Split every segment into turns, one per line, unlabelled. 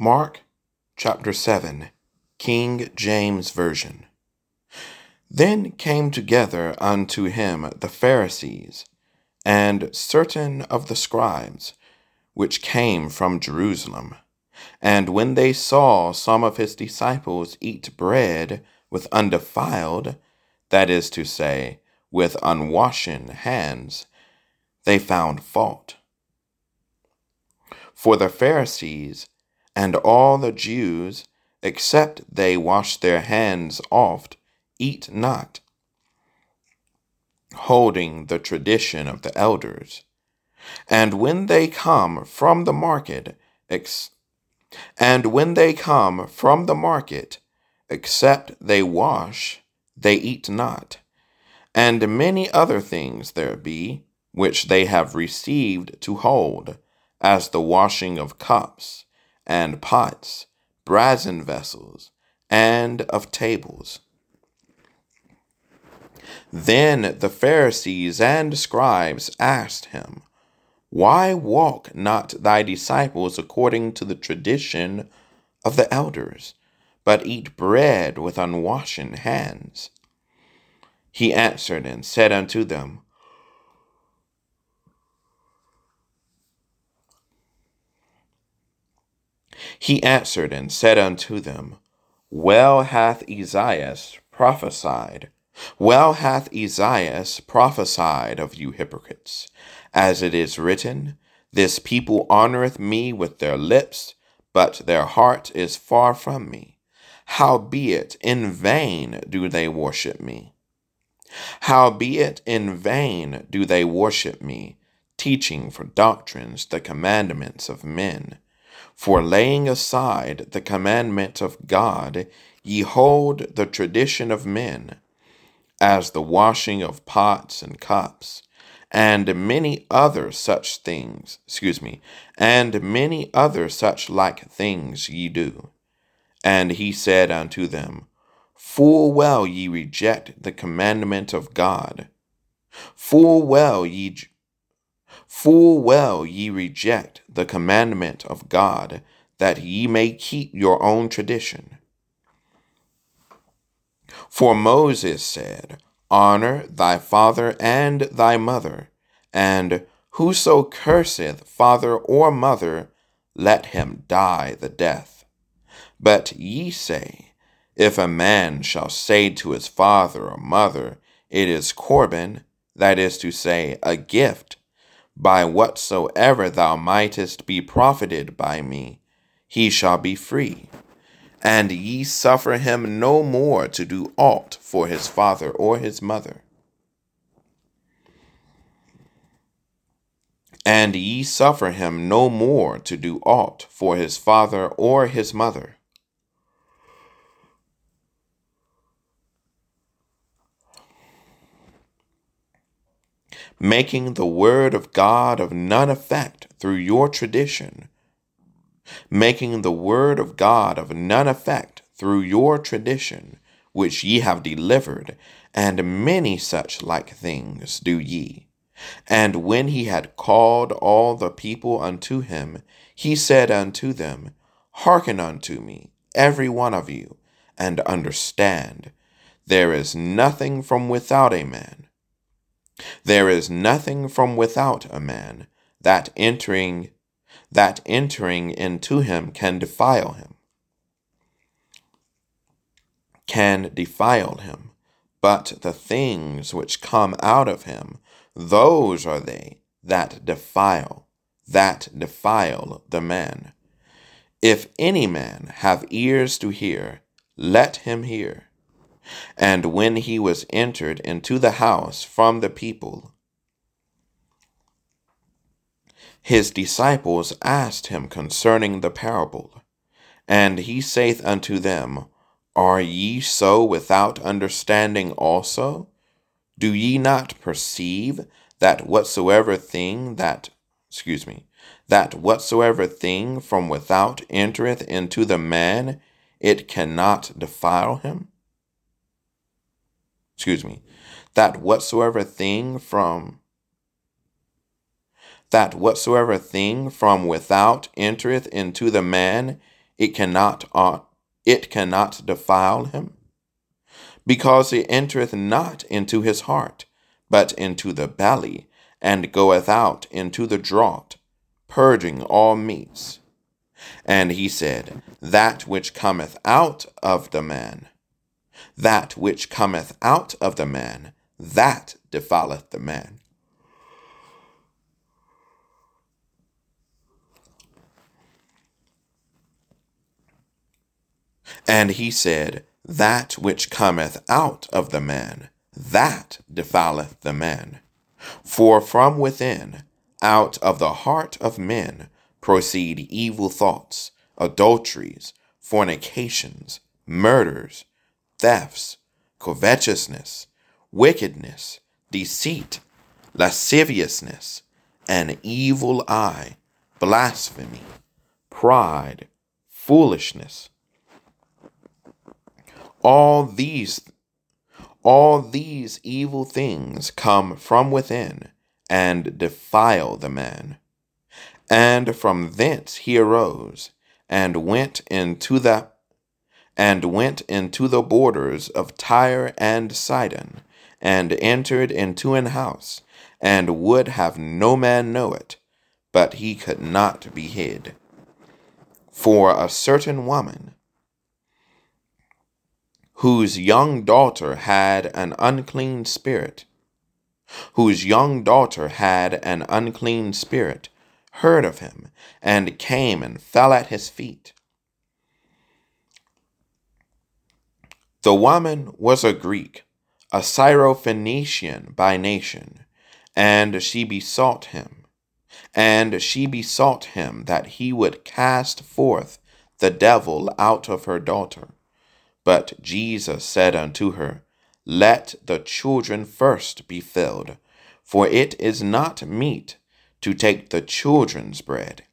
Mark chapter 7, King James Version. Then came together unto him the Pharisees and certain of the scribes, which came from Jerusalem. And when they saw some of his disciples eat bread with undefiled, that is to say, with unwashen hands, they found fault. For the Pharisees and all the Jews, except they wash their hands oft, eat not, holding the tradition of the elders. And when they come from the market, ex- and when they come from the market, except they wash, they eat not. And many other things there be, which they have received to hold, as the washing of cups and pots, brazen vessels, and of tables. Then the Pharisees and scribes asked him, Why walk not thy disciples according to the tradition of the elders, but eat bread with unwashen hands? He answered and said unto them, He answered and said unto them, Well hath Esaias prophesied, well hath Esaias prophesied of you hypocrites, as it is written, This people honoureth me with their lips, but their heart is far from me. Howbeit in vain do they worship me. Howbeit in vain do they worship me, teaching for doctrines the commandments of men. For laying aside the commandment of God, ye hold the tradition of men, as the washing of pots and cups, and many other such things, excuse me, and many other such like things ye do. And he said unto them, Full well ye reject the commandment of God. Full well ye Full well ye reject the commandment of God, that ye may keep your own tradition. For Moses said, Honor thy father and thy mother, and whoso curseth father or mother, let him die the death. But ye say, If a man shall say to his father or mother, It is Corban, that is to say, a gift, by whatsoever thou mightest be profited by me, he shall be free. And ye suffer him no more to do aught for his father or his mother. And ye suffer him no more to do aught for his father or his mother making the word of God of none effect through your tradition, making the word of God of none effect through your tradition, which ye have delivered, and many such like things do ye. And when he had called all the people unto him, he said unto them, Hearken unto me, every one of you, and understand. There is nothing from without a man there is nothing from without a man that entering that entering into him can defile him can defile him. But the things which come out of him those are they that defile that defile the man. If any man have ears to hear let him hear and when he was entered into the house from the people, his disciples asked him concerning the parable. And he saith unto them, Are ye so without understanding also? Do ye not perceive that whatsoever thing that, excuse me, that whatsoever thing from without entereth into the man, it cannot defile him? Excuse me, that whatsoever thing from that whatsoever thing from without entereth into the man, it cannot uh, it cannot defile him? Because it entereth not into his heart, but into the belly, and goeth out into the draught, purging all meats. And he said, That which cometh out of the man, that which cometh out of the man, that defileth the man. And he said, That which cometh out of the man, that defileth the man. For from within, out of the heart of men, proceed evil thoughts, adulteries, fornications, murders, thefts, covetousness, wickedness, deceit, lasciviousness, an evil eye, blasphemy, pride, foolishness all these all these evil things come from within and defile the man. And from thence he arose and went into the and went into the borders of Tyre and Sidon, and entered into an house, and would have no man know it, but he could not be hid. For a certain woman, whose young daughter had an unclean spirit, whose young daughter had an unclean spirit, heard of him, and came and fell at his feet. The woman was a Greek, a Syrophoenician by nation, and she besought him, and she besought him that he would cast forth the devil out of her daughter. But Jesus said unto her, Let the children first be filled, for it is not meet to take the children's bread.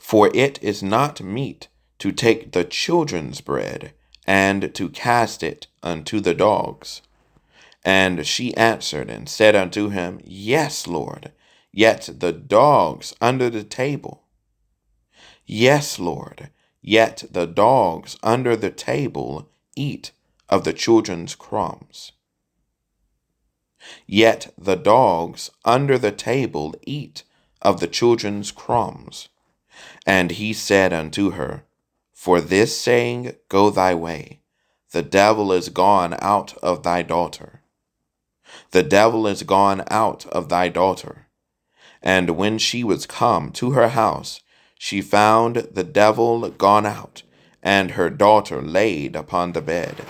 For it is not meet to take the children's bread and to cast it unto the dogs. And she answered and said unto him, Yes, Lord, yet the dogs under the table. Yes, Lord, Yet the dogs under the table eat of the children's crumbs. Yet the dogs under the table eat of the children's crumbs. And he said unto her, For this saying, go thy way. The devil is gone out of thy daughter. The devil is gone out of thy daughter. And when she was come to her house, she found the devil gone out, and her daughter laid upon the bed.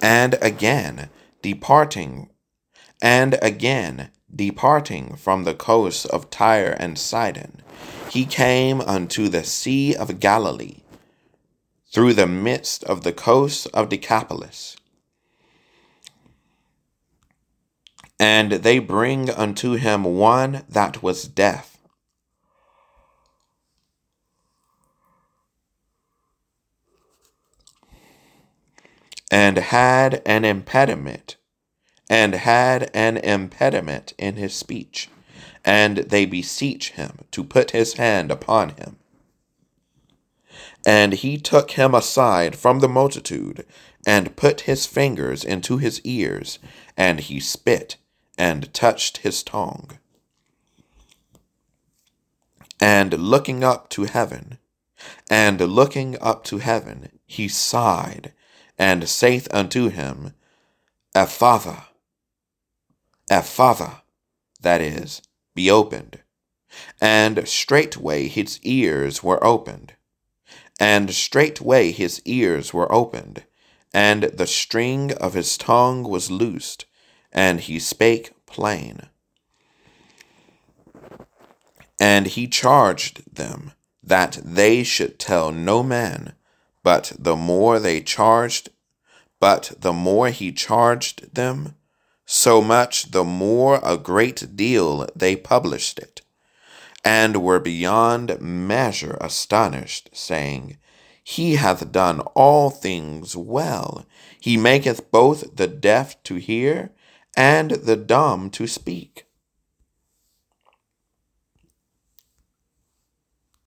And again, departing, and again, departing from the coast of Tyre and Sidon, he came unto the Sea of Galilee, through the midst of the coast of Decapolis. And they bring unto him one that was deaf. And had an impediment, and had an impediment in his speech, and they beseech him to put his hand upon him. And he took him aside from the multitude, and put his fingers into his ears, and he spit and touched his tongue. And looking up to heaven, and looking up to heaven, he sighed, and saith unto him, Ephphatha, Ephphatha, that is, be opened. And straightway his ears were opened. And straightway his ears were opened, and the string of his tongue was loosed, and he spake plain. And he charged them that they should tell no man, but the more they charged, but the more he charged them, so much the more a great deal they published it, and were beyond measure astonished, saying, He hath done all things well. He maketh both the deaf to hear and the dumb to speak,